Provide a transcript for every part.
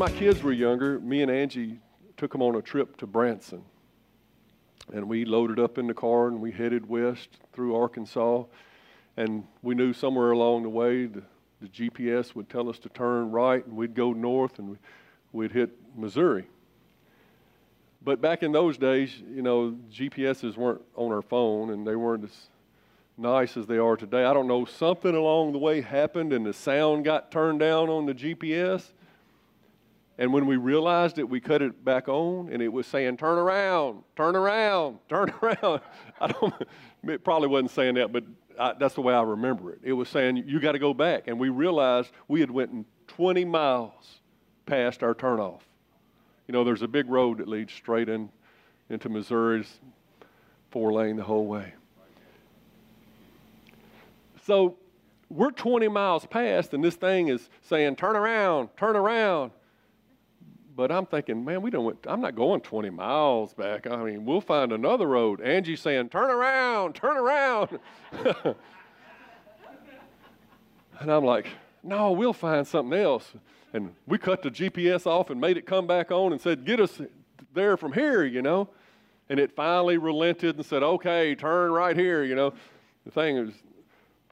my kids were younger, me and Angie took them on a trip to Branson. And we loaded up in the car and we headed west through Arkansas. And we knew somewhere along the way the, the GPS would tell us to turn right and we'd go north and we'd hit Missouri. But back in those days, you know, GPSs weren't on our phone and they weren't as nice as they are today. I don't know, something along the way happened and the sound got turned down on the GPS. And when we realized it, we cut it back on, and it was saying, "Turn around, turn around, turn around." I don't. It probably wasn't saying that, but I, that's the way I remember it. It was saying, "You got to go back." And we realized we had went 20 miles past our turnoff. You know, there's a big road that leads straight in into Missouri's four lane the whole way. So we're 20 miles past, and this thing is saying, "Turn around, turn around." But I'm thinking, man, we don't. Want, I'm not going 20 miles back. I mean, we'll find another road. Angie's saying, "Turn around, turn around," and I'm like, "No, we'll find something else." And we cut the GPS off and made it come back on and said, "Get us there from here," you know. And it finally relented and said, "Okay, turn right here," you know. The thing is,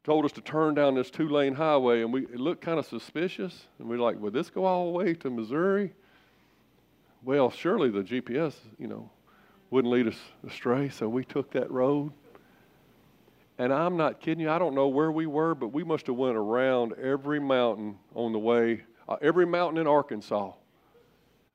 told us to turn down this two-lane highway, and we it looked kind of suspicious. And we we're like, "Would this go all the way to Missouri?" Well, surely the GPS, you know, wouldn't lead us astray. So we took that road. And I'm not kidding you. I don't know where we were, but we must have went around every mountain on the way, uh, every mountain in Arkansas.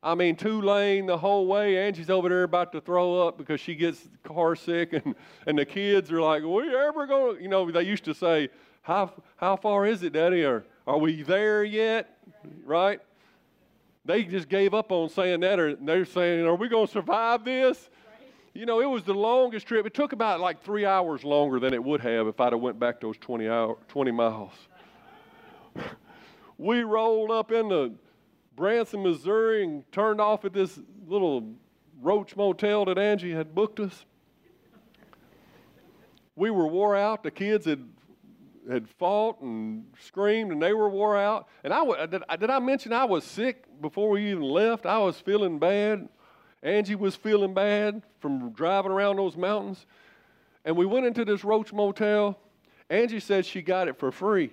I mean, two lane the whole way. Angie's over there about to throw up because she gets car sick, and, and the kids are like, "We ever going?" You know, they used to say, "How how far is it, Daddy?" Or "Are we there yet?" Right? They just gave up on saying that, or they're saying, Are we going to survive this? You know, it was the longest trip. It took about like three hours longer than it would have if I'd have went back those 20, hour, 20 miles. we rolled up into Branson, Missouri, and turned off at this little roach motel that Angie had booked us. We were wore out. The kids had had fought and screamed, and they were wore out. And I did, did I mention I was sick before we even left? I was feeling bad. Angie was feeling bad from driving around those mountains. And we went into this Roach Motel. Angie said she got it for free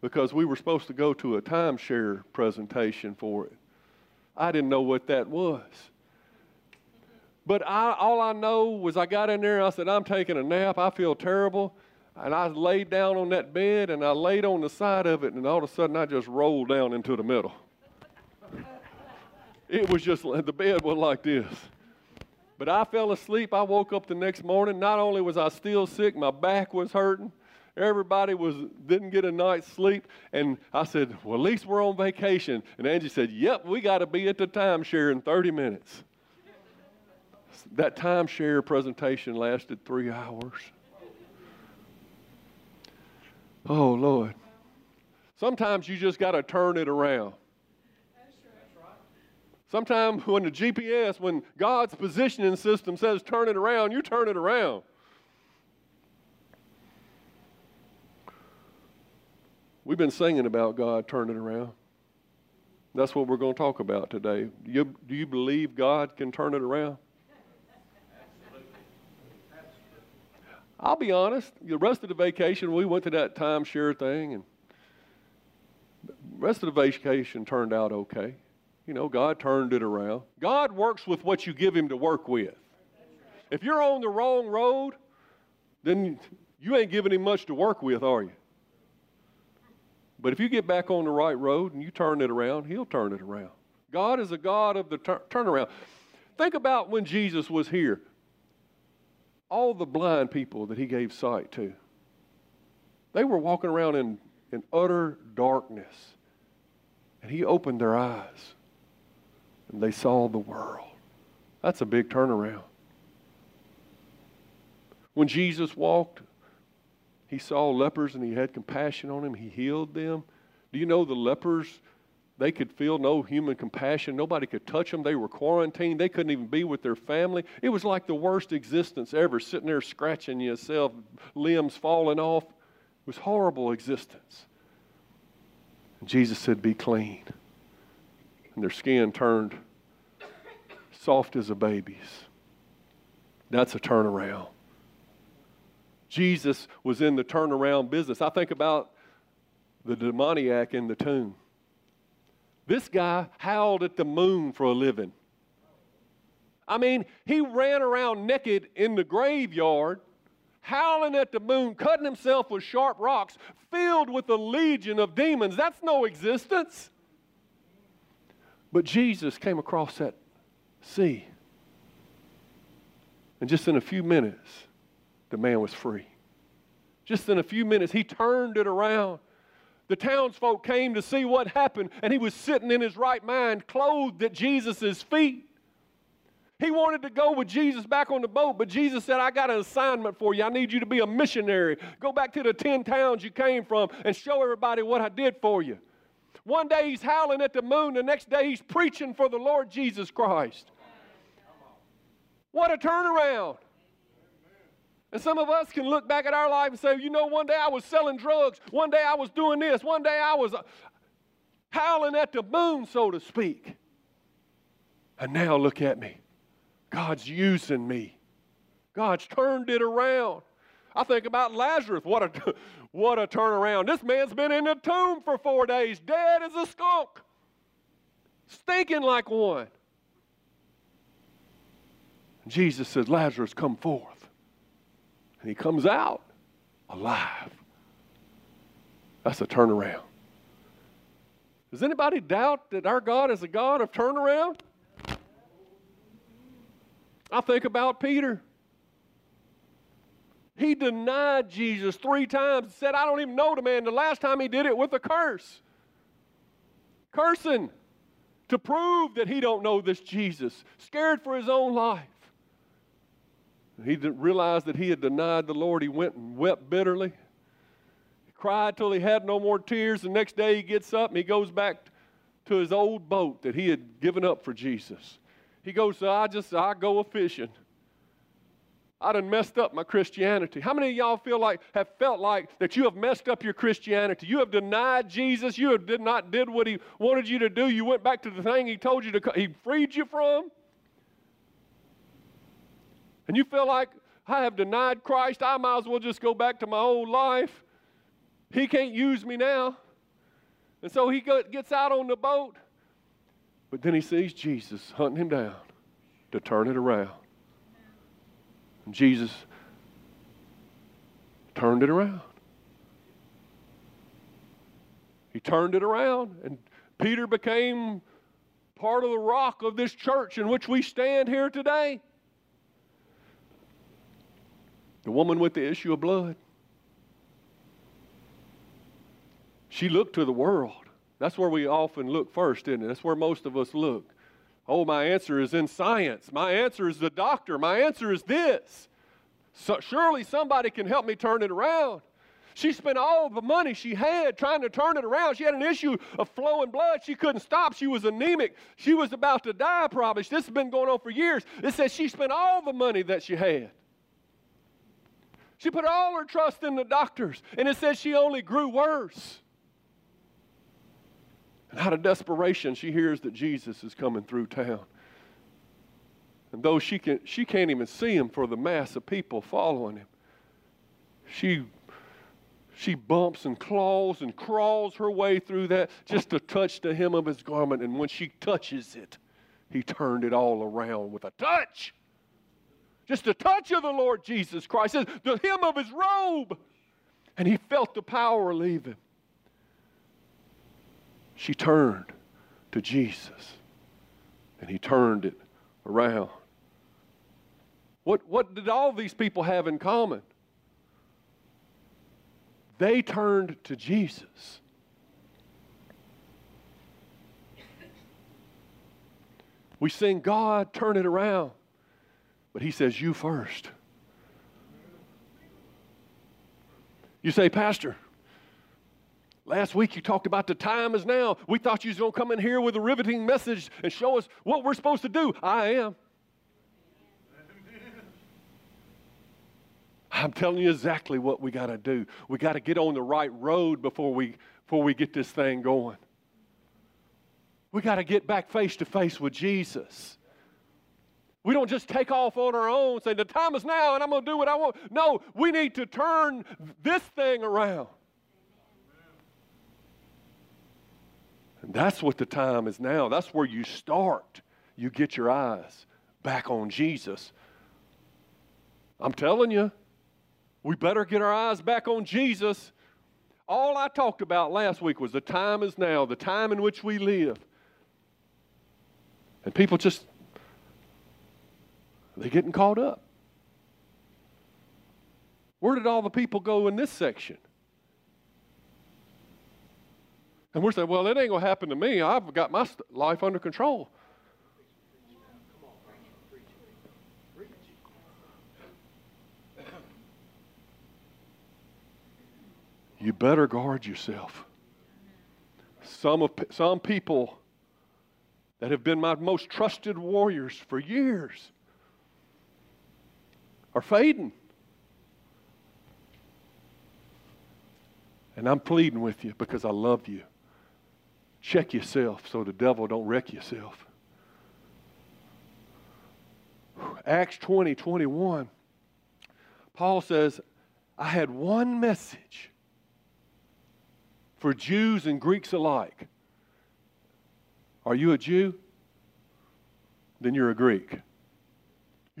because we were supposed to go to a timeshare presentation for it. I didn't know what that was. But I, all I know was I got in there and I said, I'm taking a nap. I feel terrible. And I laid down on that bed and I laid on the side of it, and all of a sudden I just rolled down into the middle. it was just, the bed was like this. But I fell asleep. I woke up the next morning. Not only was I still sick, my back was hurting. Everybody was didn't get a night's sleep, and I said, "Well, at least we're on vacation." And Angie said, "Yep, we got to be at the timeshare in 30 minutes." that timeshare presentation lasted three hours. Oh, Lord. Sometimes you just got to turn it around. Sometimes when the GPS, when God's positioning system says turn it around, you turn it around. We've been singing about God turning around. That's what we're going to talk about today. Do you, do you believe God can turn it around? I'll be honest. The rest of the vacation, we went to that timeshare thing, and the rest of the vacation turned out okay. You know, God turned it around. God works with what you give Him to work with. If you're on the wrong road, then you ain't giving Him much to work with, are you? But if you get back on the right road and you turn it around, He'll turn it around. God is a God of the tur- turnaround. Think about when Jesus was here all the blind people that he gave sight to, they were walking around in, in utter darkness. And he opened their eyes. and they saw the world. That's a big turnaround. When Jesus walked, he saw lepers and he had compassion on them. He healed them. Do you know the lepers? They could feel no human compassion. Nobody could touch them. They were quarantined. They couldn't even be with their family. It was like the worst existence ever, sitting there scratching yourself, limbs falling off. It was horrible existence. And Jesus said, Be clean. And their skin turned soft as a baby's. That's a turnaround. Jesus was in the turnaround business. I think about the demoniac in the tomb. This guy howled at the moon for a living. I mean, he ran around naked in the graveyard, howling at the moon, cutting himself with sharp rocks, filled with a legion of demons. That's no existence. But Jesus came across that sea. And just in a few minutes, the man was free. Just in a few minutes, he turned it around. The townsfolk came to see what happened, and he was sitting in his right mind, clothed at Jesus' feet. He wanted to go with Jesus back on the boat, but Jesus said, I got an assignment for you. I need you to be a missionary. Go back to the 10 towns you came from and show everybody what I did for you. One day he's howling at the moon, the next day he's preaching for the Lord Jesus Christ. What a turnaround. And some of us can look back at our life and say, you know, one day I was selling drugs. One day I was doing this. One day I was uh, howling at the moon, so to speak. And now look at me. God's using me. God's turned it around. I think about Lazarus. What a, what a turnaround. This man's been in the tomb for four days, dead as a skunk, stinking like one. Jesus said, Lazarus, come forth. And he comes out alive. That's a turnaround. Does anybody doubt that our God is a God of turnaround? I think about Peter. He denied Jesus three times and said, I don't even know the man. The last time he did it with a curse. Cursing to prove that he don't know this Jesus, scared for his own life. He realized that he had denied the Lord. He went and wept bitterly. He cried till he had no more tears. The next day he gets up and he goes back to his old boat that he had given up for Jesus. He goes, I just, I go a fishing. I done messed up my Christianity. How many of y'all feel like, have felt like that you have messed up your Christianity? You have denied Jesus. You have did not did what he wanted you to do. You went back to the thing he told you to, he freed you from and you feel like I have denied Christ, I might as well just go back to my old life. He can't use me now. And so he gets out on the boat, but then he sees Jesus hunting him down to turn it around. And Jesus turned it around. He turned it around, and Peter became part of the rock of this church in which we stand here today. The woman with the issue of blood. She looked to the world. That's where we often look first, isn't it? That's where most of us look. Oh, my answer is in science. My answer is the doctor. My answer is this. So surely somebody can help me turn it around. She spent all the money she had trying to turn it around. She had an issue of flowing blood. She couldn't stop. She was anemic. She was about to die, probably. This has been going on for years. It says she spent all the money that she had. She put all her trust in the doctors, and it says she only grew worse. And out of desperation, she hears that Jesus is coming through town. And though she, can, she can't even see him for the mass of people following him, she, she bumps and claws and crawls her way through that just to touch the hem of his garment. And when she touches it, he turned it all around with a touch. Just a touch of the Lord Jesus Christ, the hem of his robe. And he felt the power leave him. She turned to Jesus and he turned it around. What, what did all these people have in common? They turned to Jesus. We sing, God, turn it around. But He says, You first. You say, Pastor, last week you talked about the time is now. We thought you was going to come in here with a riveting message and show us what we're supposed to do. I am. I'm telling you exactly what we got to do. We got to get on the right road before we, before we get this thing going. We got to get back face to face with Jesus. We don't just take off on our own, say, the time is now and I'm going to do what I want. No, we need to turn this thing around. And that's what the time is now. That's where you start. You get your eyes back on Jesus. I'm telling you, we better get our eyes back on Jesus. All I talked about last week was the time is now, the time in which we live. And people just, they're getting caught up. Where did all the people go in this section? And we're saying, well, it ain't going to happen to me. I've got my life under control. You better guard yourself. Some, of, some people that have been my most trusted warriors for years are fading. And I'm pleading with you because I love you. Check yourself so the devil don't wreck yourself. Acts 20, 21. Paul says, I had one message for Jews and Greeks alike. Are you a Jew? Then you're a Greek.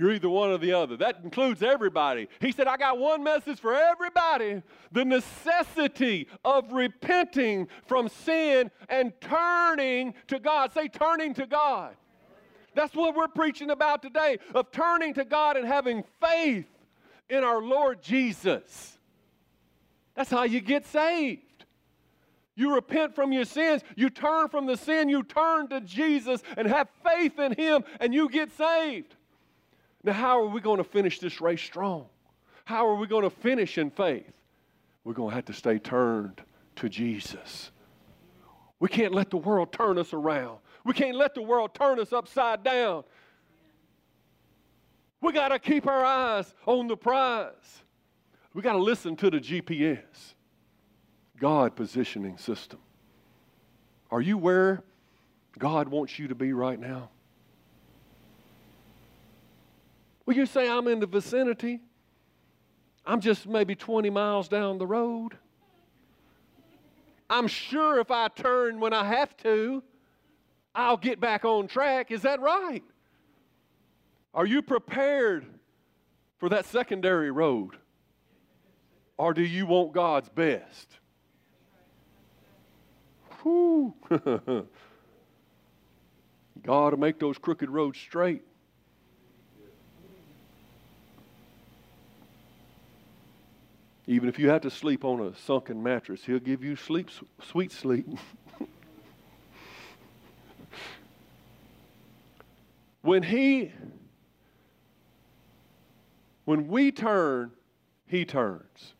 You're either one or the other. That includes everybody. He said, I got one message for everybody the necessity of repenting from sin and turning to God. Say, turning to God. That's what we're preaching about today of turning to God and having faith in our Lord Jesus. That's how you get saved. You repent from your sins, you turn from the sin, you turn to Jesus and have faith in Him, and you get saved. Now, how are we going to finish this race strong? How are we going to finish in faith? We're going to have to stay turned to Jesus. We can't let the world turn us around. We can't let the world turn us upside down. We got to keep our eyes on the prize. We got to listen to the GPS, God positioning system. Are you where God wants you to be right now? Well, you say, I'm in the vicinity. I'm just maybe 20 miles down the road. I'm sure if I turn when I have to, I'll get back on track. Is that right? Are you prepared for that secondary road? Or do you want God's best? Whew. God to make those crooked roads straight. Even if you have to sleep on a sunken mattress, He'll give you sleep, sweet sleep. when He, when we turn, He turns.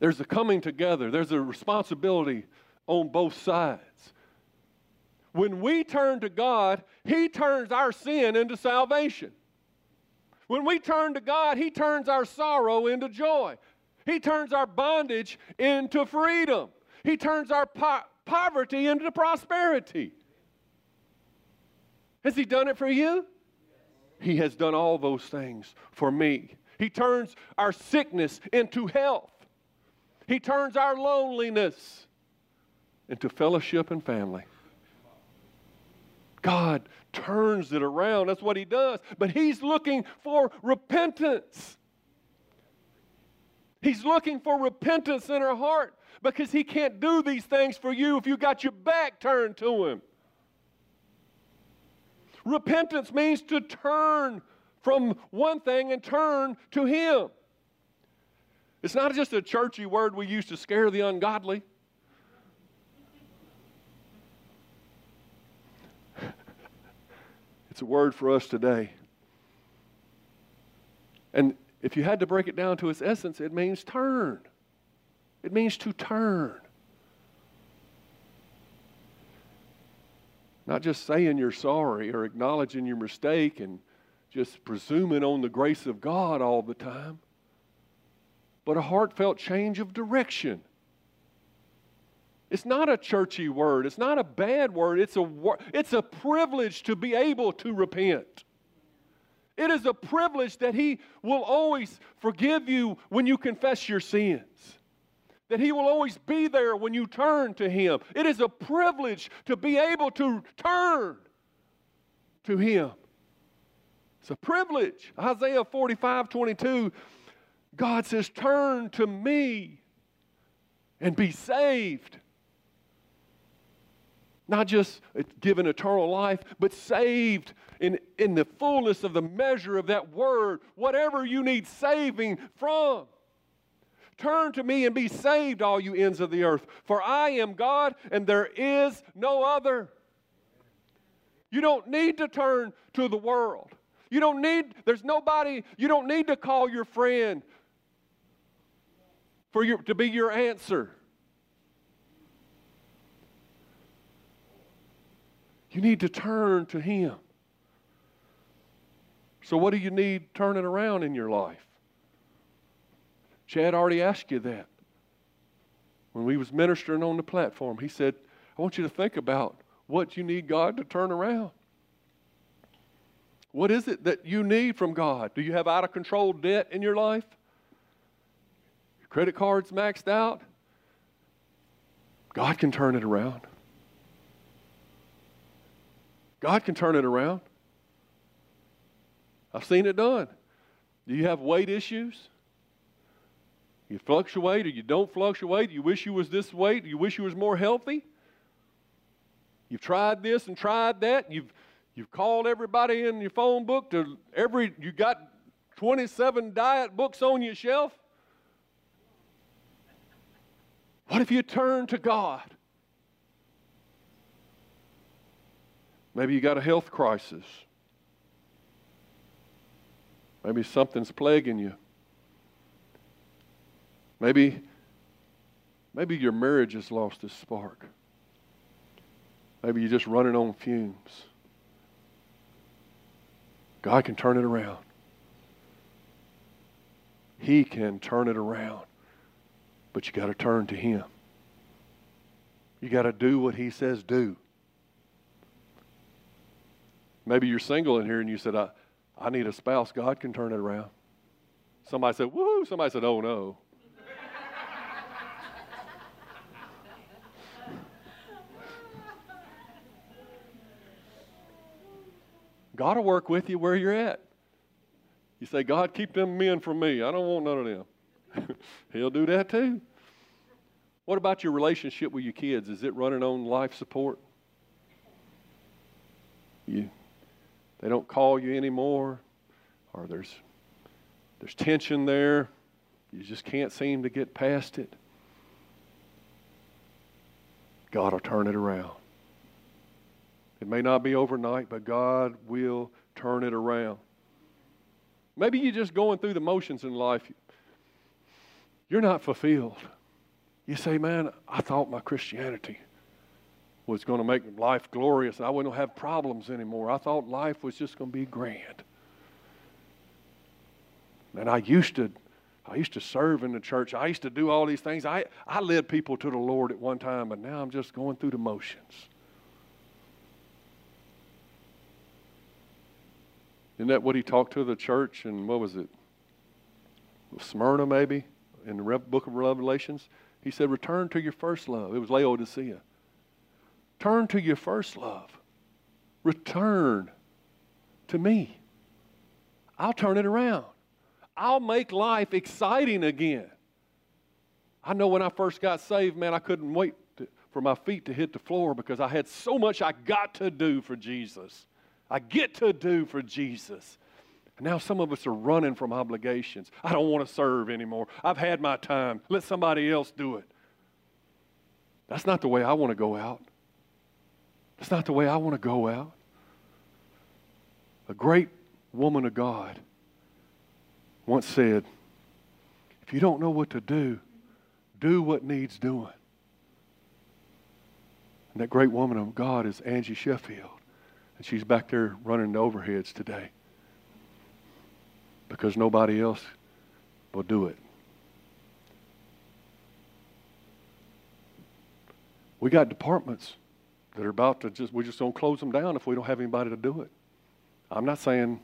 There's a coming together, there's a responsibility on both sides. When we turn to God, He turns our sin into salvation. When we turn to God, He turns our sorrow into joy. He turns our bondage into freedom. He turns our po- poverty into prosperity. Has He done it for you? He has done all those things for me. He turns our sickness into health. He turns our loneliness into fellowship and family. God turns it around. That's what he does. But he's looking for repentance. He's looking for repentance in our heart because he can't do these things for you if you got your back turned to him. Repentance means to turn from one thing and turn to him. It's not just a churchy word we use to scare the ungodly. It's a word for us today. And if you had to break it down to its essence, it means turn. It means to turn. Not just saying you're sorry or acknowledging your mistake and just presuming on the grace of God all the time, but a heartfelt change of direction. It's not a churchy word. It's not a bad word. It's a, wor- it's a privilege to be able to repent. It is a privilege that He will always forgive you when you confess your sins, that He will always be there when you turn to Him. It is a privilege to be able to turn to Him. It's a privilege. Isaiah 45 22, God says, Turn to me and be saved not just given eternal life, but saved in, in the fullness of the measure of that word, whatever you need saving from. Turn to me and be saved, all you ends of the earth, for I am God and there is no other. You don't need to turn to the world. You don't need, there's nobody, you don't need to call your friend for your, to be your answer. You need to turn to Him. So, what do you need turning around in your life? Chad already asked you that. When we was ministering on the platform, he said, I want you to think about what you need God to turn around. What is it that you need from God? Do you have out of control debt in your life? Your credit cards maxed out? God can turn it around. God can turn it around. I've seen it done. Do you have weight issues? You fluctuate or you don't fluctuate? You wish you was this weight? You wish you was more healthy? You've tried this and tried that. You've you've called everybody in your phone book to every you got 27 diet books on your shelf. What if you turn to God? Maybe you got a health crisis. Maybe something's plaguing you. Maybe, maybe your marriage has lost its spark. Maybe you're just running on fumes. God can turn it around. He can turn it around. But you got to turn to Him. You got to do what He says do. Maybe you're single in here and you said, I, I need a spouse. God can turn it around. Somebody said, woo. Somebody said, oh no. God will work with you where you're at. You say, God, keep them men from me. I don't want none of them. He'll do that too. What about your relationship with your kids? Is it running on life support? You they don't call you anymore, or there's, there's tension there. You just can't seem to get past it. God will turn it around. It may not be overnight, but God will turn it around. Maybe you're just going through the motions in life. You're not fulfilled. You say, man, I thought my Christianity was going to make life glorious and I wouldn't have problems anymore. I thought life was just going to be grand. And I used to I used to serve in the church. I used to do all these things. I, I led people to the Lord at one time, but now I'm just going through the motions. Isn't that what he talked to the church? And what was it? Smyrna, maybe, in the book of Revelations? He said, Return to your first love. It was Laodicea. Turn to your first love. Return to me. I'll turn it around. I'll make life exciting again. I know when I first got saved, man, I couldn't wait to, for my feet to hit the floor because I had so much I got to do for Jesus. I get to do for Jesus. And now some of us are running from obligations. I don't want to serve anymore. I've had my time. Let somebody else do it. That's not the way I want to go out. That's not the way I want to go out. A great woman of God once said, If you don't know what to do, do what needs doing. And that great woman of God is Angie Sheffield. And she's back there running the overheads today because nobody else will do it. We got departments that are about to just, we just don't close them down if we don't have anybody to do it. I'm not saying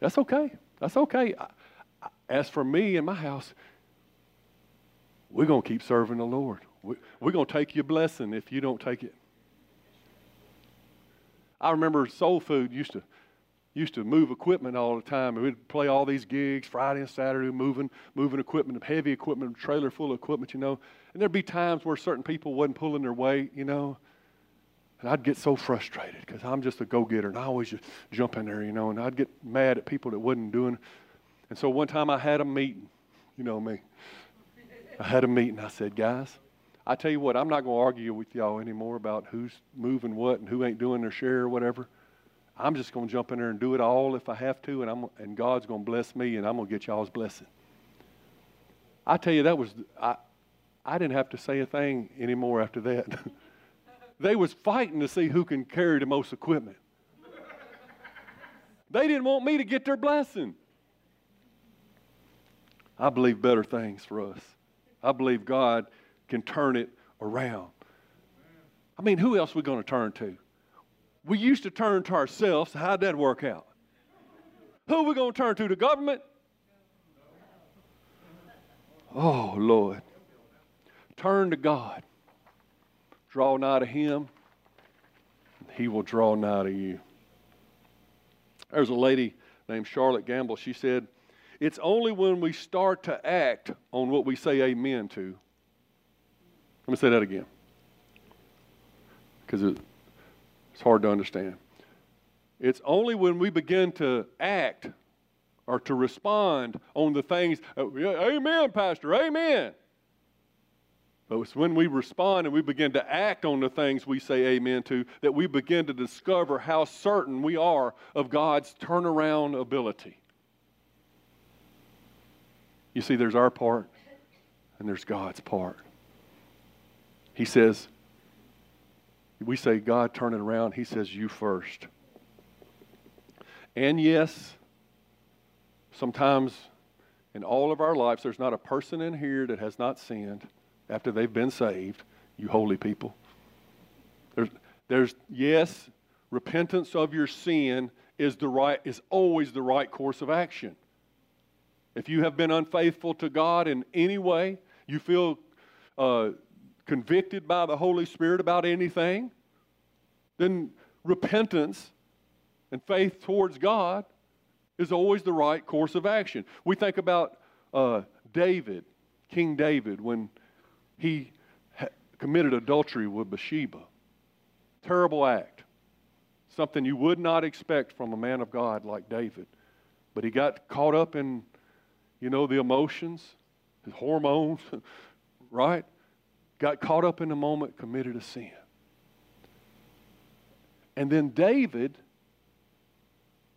that's okay. That's okay. As for me and my house, we're going to keep serving the Lord. We're going to take your blessing if you don't take it. I remember Soul Food used to used to move equipment all the time. We'd play all these gigs Friday and Saturday, moving, moving equipment, heavy equipment, trailer full of equipment, you know. And there'd be times where certain people wasn't pulling their weight, you know. And I'd get so frustrated because I'm just a go-getter, and I always just jump in there, you know. And I'd get mad at people that wasn't doing. And so one time I had a meeting, you know me. I had a meeting. I said, guys, I tell you what, I'm not going to argue with y'all anymore about who's moving what and who ain't doing their share or whatever. I'm just going to jump in there and do it all if I have to, and, I'm, and God's going to bless me, and I'm going to get y'all's blessing. I tell you, that was, I, I didn't have to say a thing anymore after that. they was fighting to see who can carry the most equipment. they didn't want me to get their blessing. I believe better things for us. I believe God can turn it around. I mean, who else are we going to turn to? We used to turn to ourselves. How'd that work out? Who are we going to turn to? The government? Oh, Lord. Turn to God. Draw nigh to Him. He will draw nigh to you. There's a lady named Charlotte Gambill. She said, It's only when we start to act on what we say amen to. Let me say that again. Because it's hard to understand. It's only when we begin to act or to respond on the things, uh, amen, Pastor, amen. But it's when we respond and we begin to act on the things we say amen to that we begin to discover how certain we are of God's turnaround ability. You see, there's our part and there's God's part. He says, we say, God, turn it around. He says, You first. And yes, sometimes in all of our lives, there's not a person in here that has not sinned after they've been saved, you holy people. There's, there's yes, repentance of your sin is, the right, is always the right course of action. If you have been unfaithful to God in any way, you feel uh, convicted by the Holy Spirit about anything, then repentance and faith towards God is always the right course of action. We think about uh, David, King David, when he committed adultery with Bathsheba. Terrible act. Something you would not expect from a man of God like David. But he got caught up in, you know, the emotions, his hormones, right? got caught up in the moment, committed a sin. And then David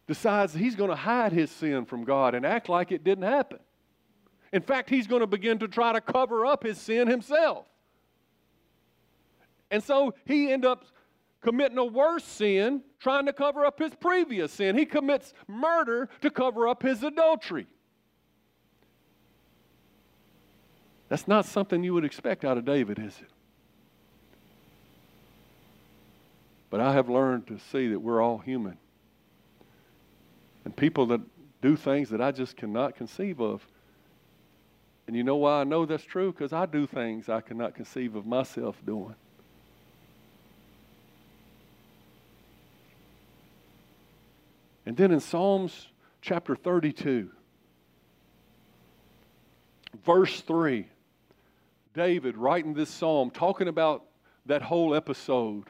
decides he's going to hide his sin from God and act like it didn't happen. In fact, he's going to begin to try to cover up his sin himself. And so he ends up committing a worse sin, trying to cover up his previous sin. He commits murder to cover up his adultery. That's not something you would expect out of David, is it? But I have learned to see that we're all human. And people that do things that I just cannot conceive of. And you know why I know that's true? Because I do things I cannot conceive of myself doing. And then in Psalms chapter 32, verse 3, David writing this psalm, talking about that whole episode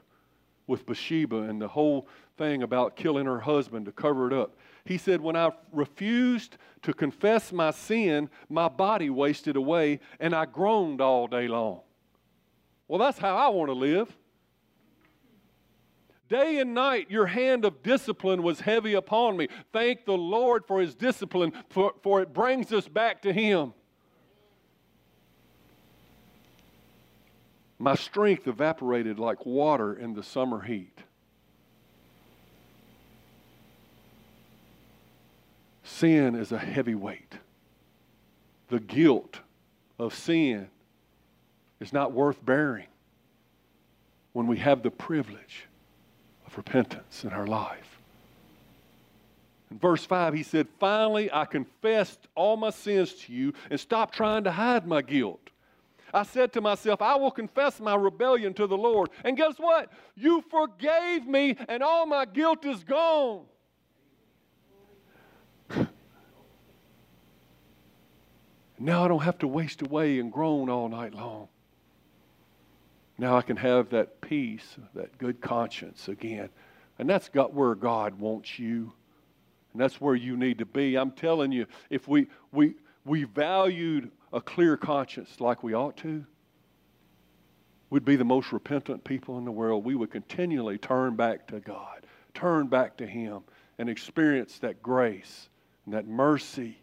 with Bathsheba and the whole thing about killing her husband to cover it up. He said, When I refused to confess my sin, my body wasted away and I groaned all day long. Well, that's how I want to live. Day and night, your hand of discipline was heavy upon me. Thank the Lord for his discipline, for, for it brings us back to him. My strength evaporated like water in the summer heat. Sin is a heavy weight. The guilt of sin is not worth bearing when we have the privilege of repentance in our life. In verse 5, he said, Finally, I confessed all my sins to you and stopped trying to hide my guilt. I said to myself, I will confess my rebellion to the Lord. And guess what? You forgave me, and all my guilt is gone. Now I don't have to waste away and groan all night long. Now I can have that peace, that good conscience again. And that's got where God wants you. And that's where you need to be. I'm telling you, if we, we, we valued a clear conscience like we ought to, we'd be the most repentant people in the world. We would continually turn back to God, turn back to Him, and experience that grace and that mercy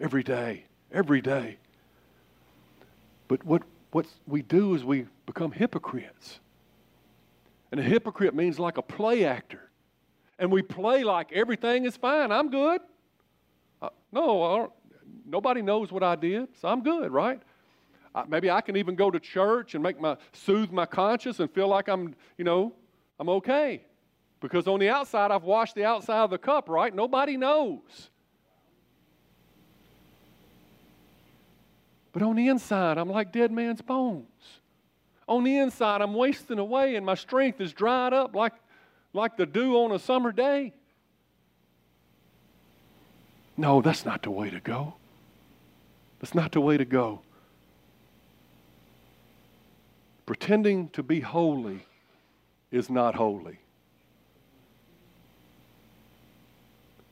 every day, every day. But what, what we do is we become hypocrites. And a hypocrite means like a play actor. And we play like everything is fine. I'm good. Uh, no, nobody knows what I did, so I'm good, right? Maybe I can even go to church and make my soothe my conscience and feel like I'm, you know, I'm okay. Because on the outside, I've washed the outside of the cup, right? Nobody knows. But on the inside, I'm like dead man's bones. On the inside, I'm wasting away and my strength is dried up like, like the dew on a summer day. No, that's not the way to go. That's not the way to go. Pretending to be holy is not holy.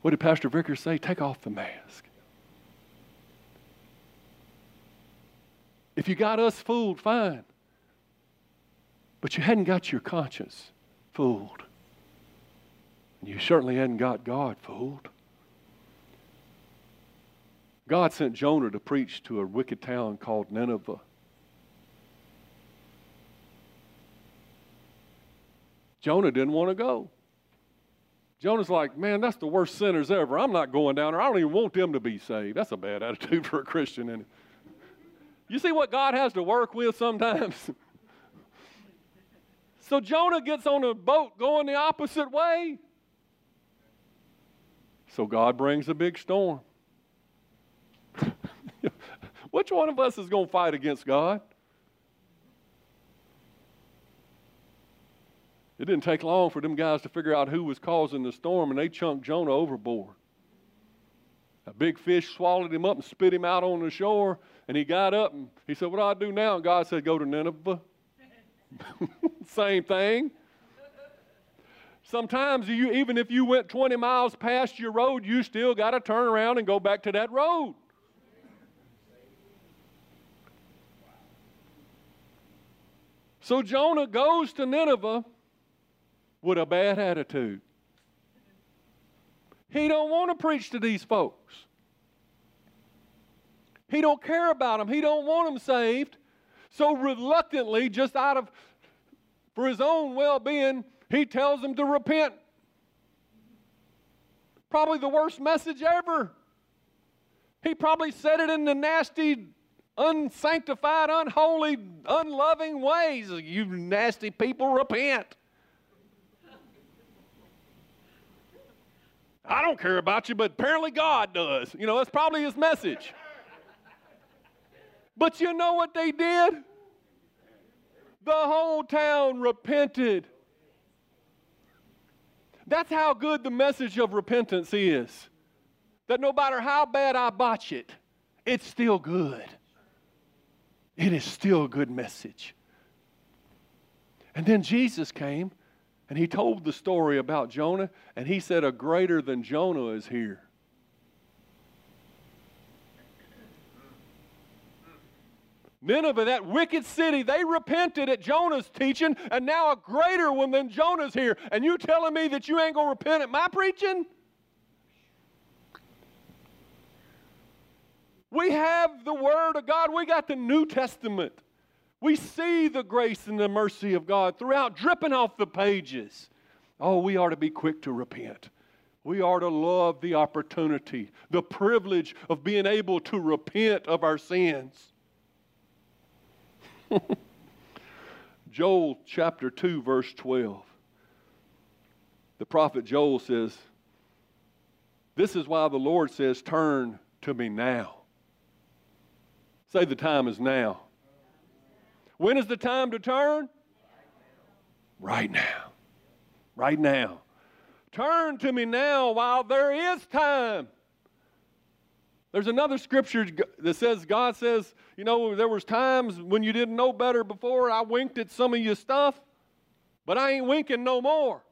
What did Pastor Vickers say? Take off the mask. If you got us fooled, fine. But you hadn't got your conscience fooled. And you certainly hadn't got God fooled. God sent Jonah to preach to a wicked town called Nineveh. Jonah didn't want to go. Jonah's like, man, that's the worst sinners ever. I'm not going down there. I don't even want them to be saved. That's a bad attitude for a Christian, is You see what God has to work with sometimes? so Jonah gets on a boat going the opposite way. So God brings a big storm. Which one of us is going to fight against God? It didn't take long for them guys to figure out who was causing the storm, and they chunked Jonah overboard. A big fish swallowed him up and spit him out on the shore, and he got up and he said, What do I do now? And God said, Go to Nineveh. Same thing. Sometimes you even if you went 20 miles past your road, you still got to turn around and go back to that road. So Jonah goes to Nineveh with a bad attitude. He don't want to preach to these folks. He don't care about them. He don't want them saved. So reluctantly, just out of for his own well-being, he tells them to repent. Probably the worst message ever. He probably said it in the nasty unsanctified, unholy, unloving ways. You nasty people, repent. I don't care about you, but apparently God does. You know, that's probably his message. But you know what they did? The whole town repented. That's how good the message of repentance is. That no matter how bad I botch it, it's still good it is still a good message. And then Jesus came and he told the story about Jonah, and he said, A greater than Jonah is here. Nineveh, that wicked city, they repented at Jonah's teaching, and now a greater one than Jonah's here. And you telling me that you ain't going to repent at my preaching? We have the Word of God. We got the New Testament. We see the grace and the mercy of God throughout, dripping off the pages. Oh, we are to be quick to repent. We are to love the opportunity, the privilege of being able to repent of our sins. Joel chapter 2, verse 12. The prophet Joel says, This is why the Lord says, Turn to me now. Say the time is now. When is the time to turn? Right now. Right now. Turn to me now while there is time. There's another scripture that says, God says, you know, there was times when you didn't know better before. I winked at some of your stuff, but I ain't winking no more.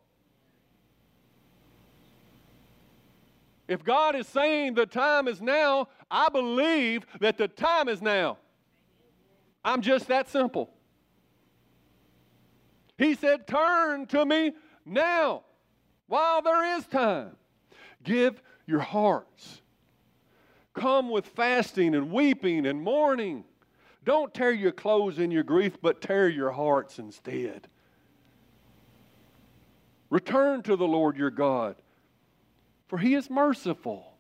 If God is saying the time is now, I believe that the time is now. I'm just that simple. He said, Turn to me now while there is time. Give your hearts. Come with fasting and weeping and mourning. Don't tear your clothes in your grief, but tear your hearts instead. Return to the Lord your God, for he is merciful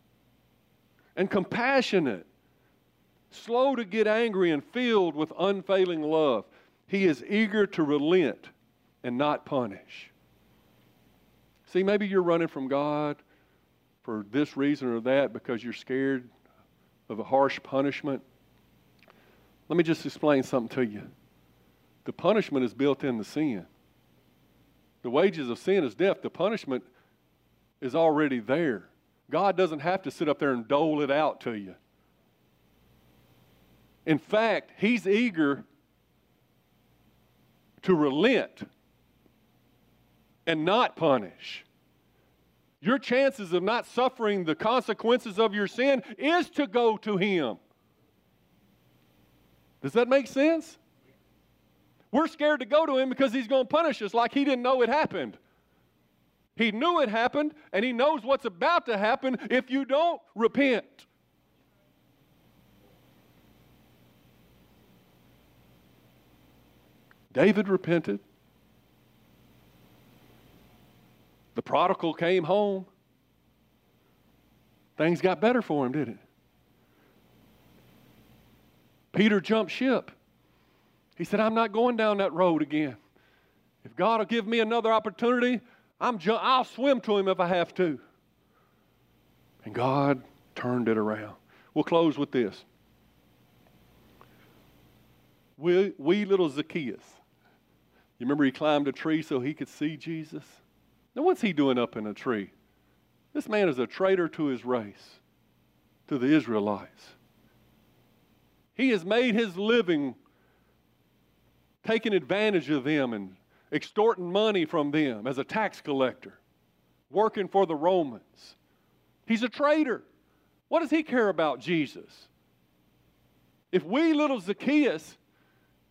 and compassionate, slow to get angry, and filled with unfailing love. He is eager to relent and not punish. See, maybe you're running from God for this reason or that because you're scared of a harsh punishment. Let me just explain something to you. The punishment is built in the sin. The wages of sin is death. The punishment is already there. God doesn't have to sit up there and dole it out to you. In fact, He's eager to relent and not punish. Your chances of not suffering the consequences of your sin is to go to Him. Does that make sense? We're scared to go to Him because He's going to punish us like He didn't know it happened. He knew it happened, and He knows what's about to happen if you don't repent. David repented. The prodigal came home. Things got better for him, didn't it? Peter jumped ship. He said, I'm not going down that road again. If God will give me another opportunity, I'm ju- I'll swim to him if I have to. And God turned it around. We'll close with this. We, wee little Zacchaeus. You remember he climbed a tree so he could see Jesus? Now, what's he doing up in a tree? This man is a traitor to his race, to the Israelites. He has made his living taking advantage of them and extorting money from them as a tax collector, working for the Romans. He's a traitor. What does he care about Jesus? If wee, little Zacchaeus,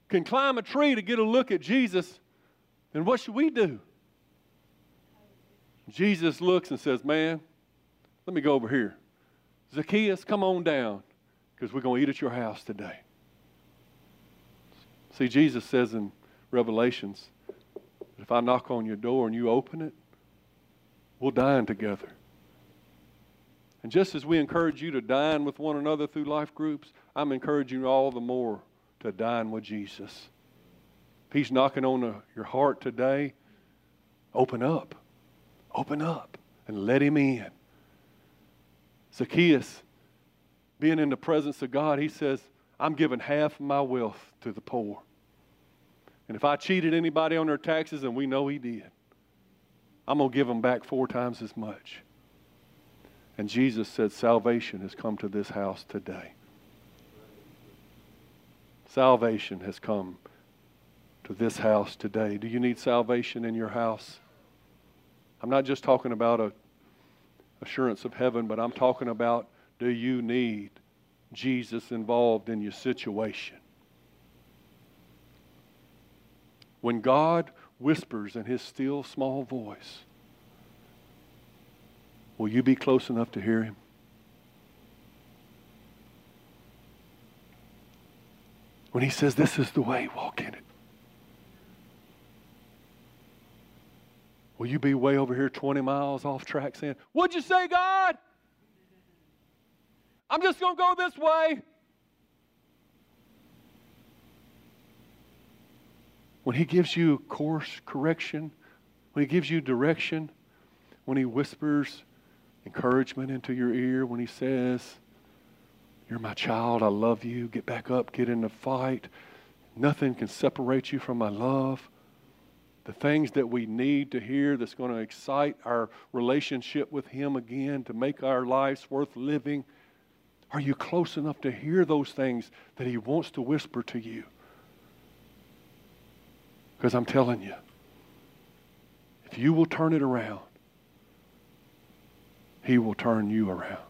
can climb a tree to get a look at Jesus, then what should we do? Jesus looks and says, Man, let me go over here. Zacchaeus, come on down because we're going to eat at your house today. See, Jesus says in Revelations, if I knock on your door and you open it, we'll dine together. And just as we encourage you to dine with one another through life groups, I'm encouraging you all the more to dine with Jesus. If He's knocking on the, your heart today, open up. Open up and let him in. Zacchaeus, being in the presence of God, he says, I'm giving half my wealth to the poor. And if I cheated anybody on their taxes, and we know he did, I'm going to give them back four times as much. And Jesus said, Salvation has come to this house today. Salvation has come to this house today. Do you need salvation in your house? I'm not just talking about a assurance of heaven, but I'm talking about do you need Jesus involved in your situation? When God whispers in his still small voice, will you be close enough to hear him? When he says, This is the way, walk in it. Will you be way over here 20 miles off track saying, What'd you say, God? I'm just going to go this way. When He gives you course correction, when He gives you direction, when He whispers encouragement into your ear, when He says, You're my child, I love you, get back up, get in the fight. Nothing can separate you from my love. The things that we need to hear that's going to excite our relationship with Him again, to make our lives worth living. Are you close enough to hear those things that He wants to whisper to you? Because I'm telling you, if you will turn it around, He will turn you around.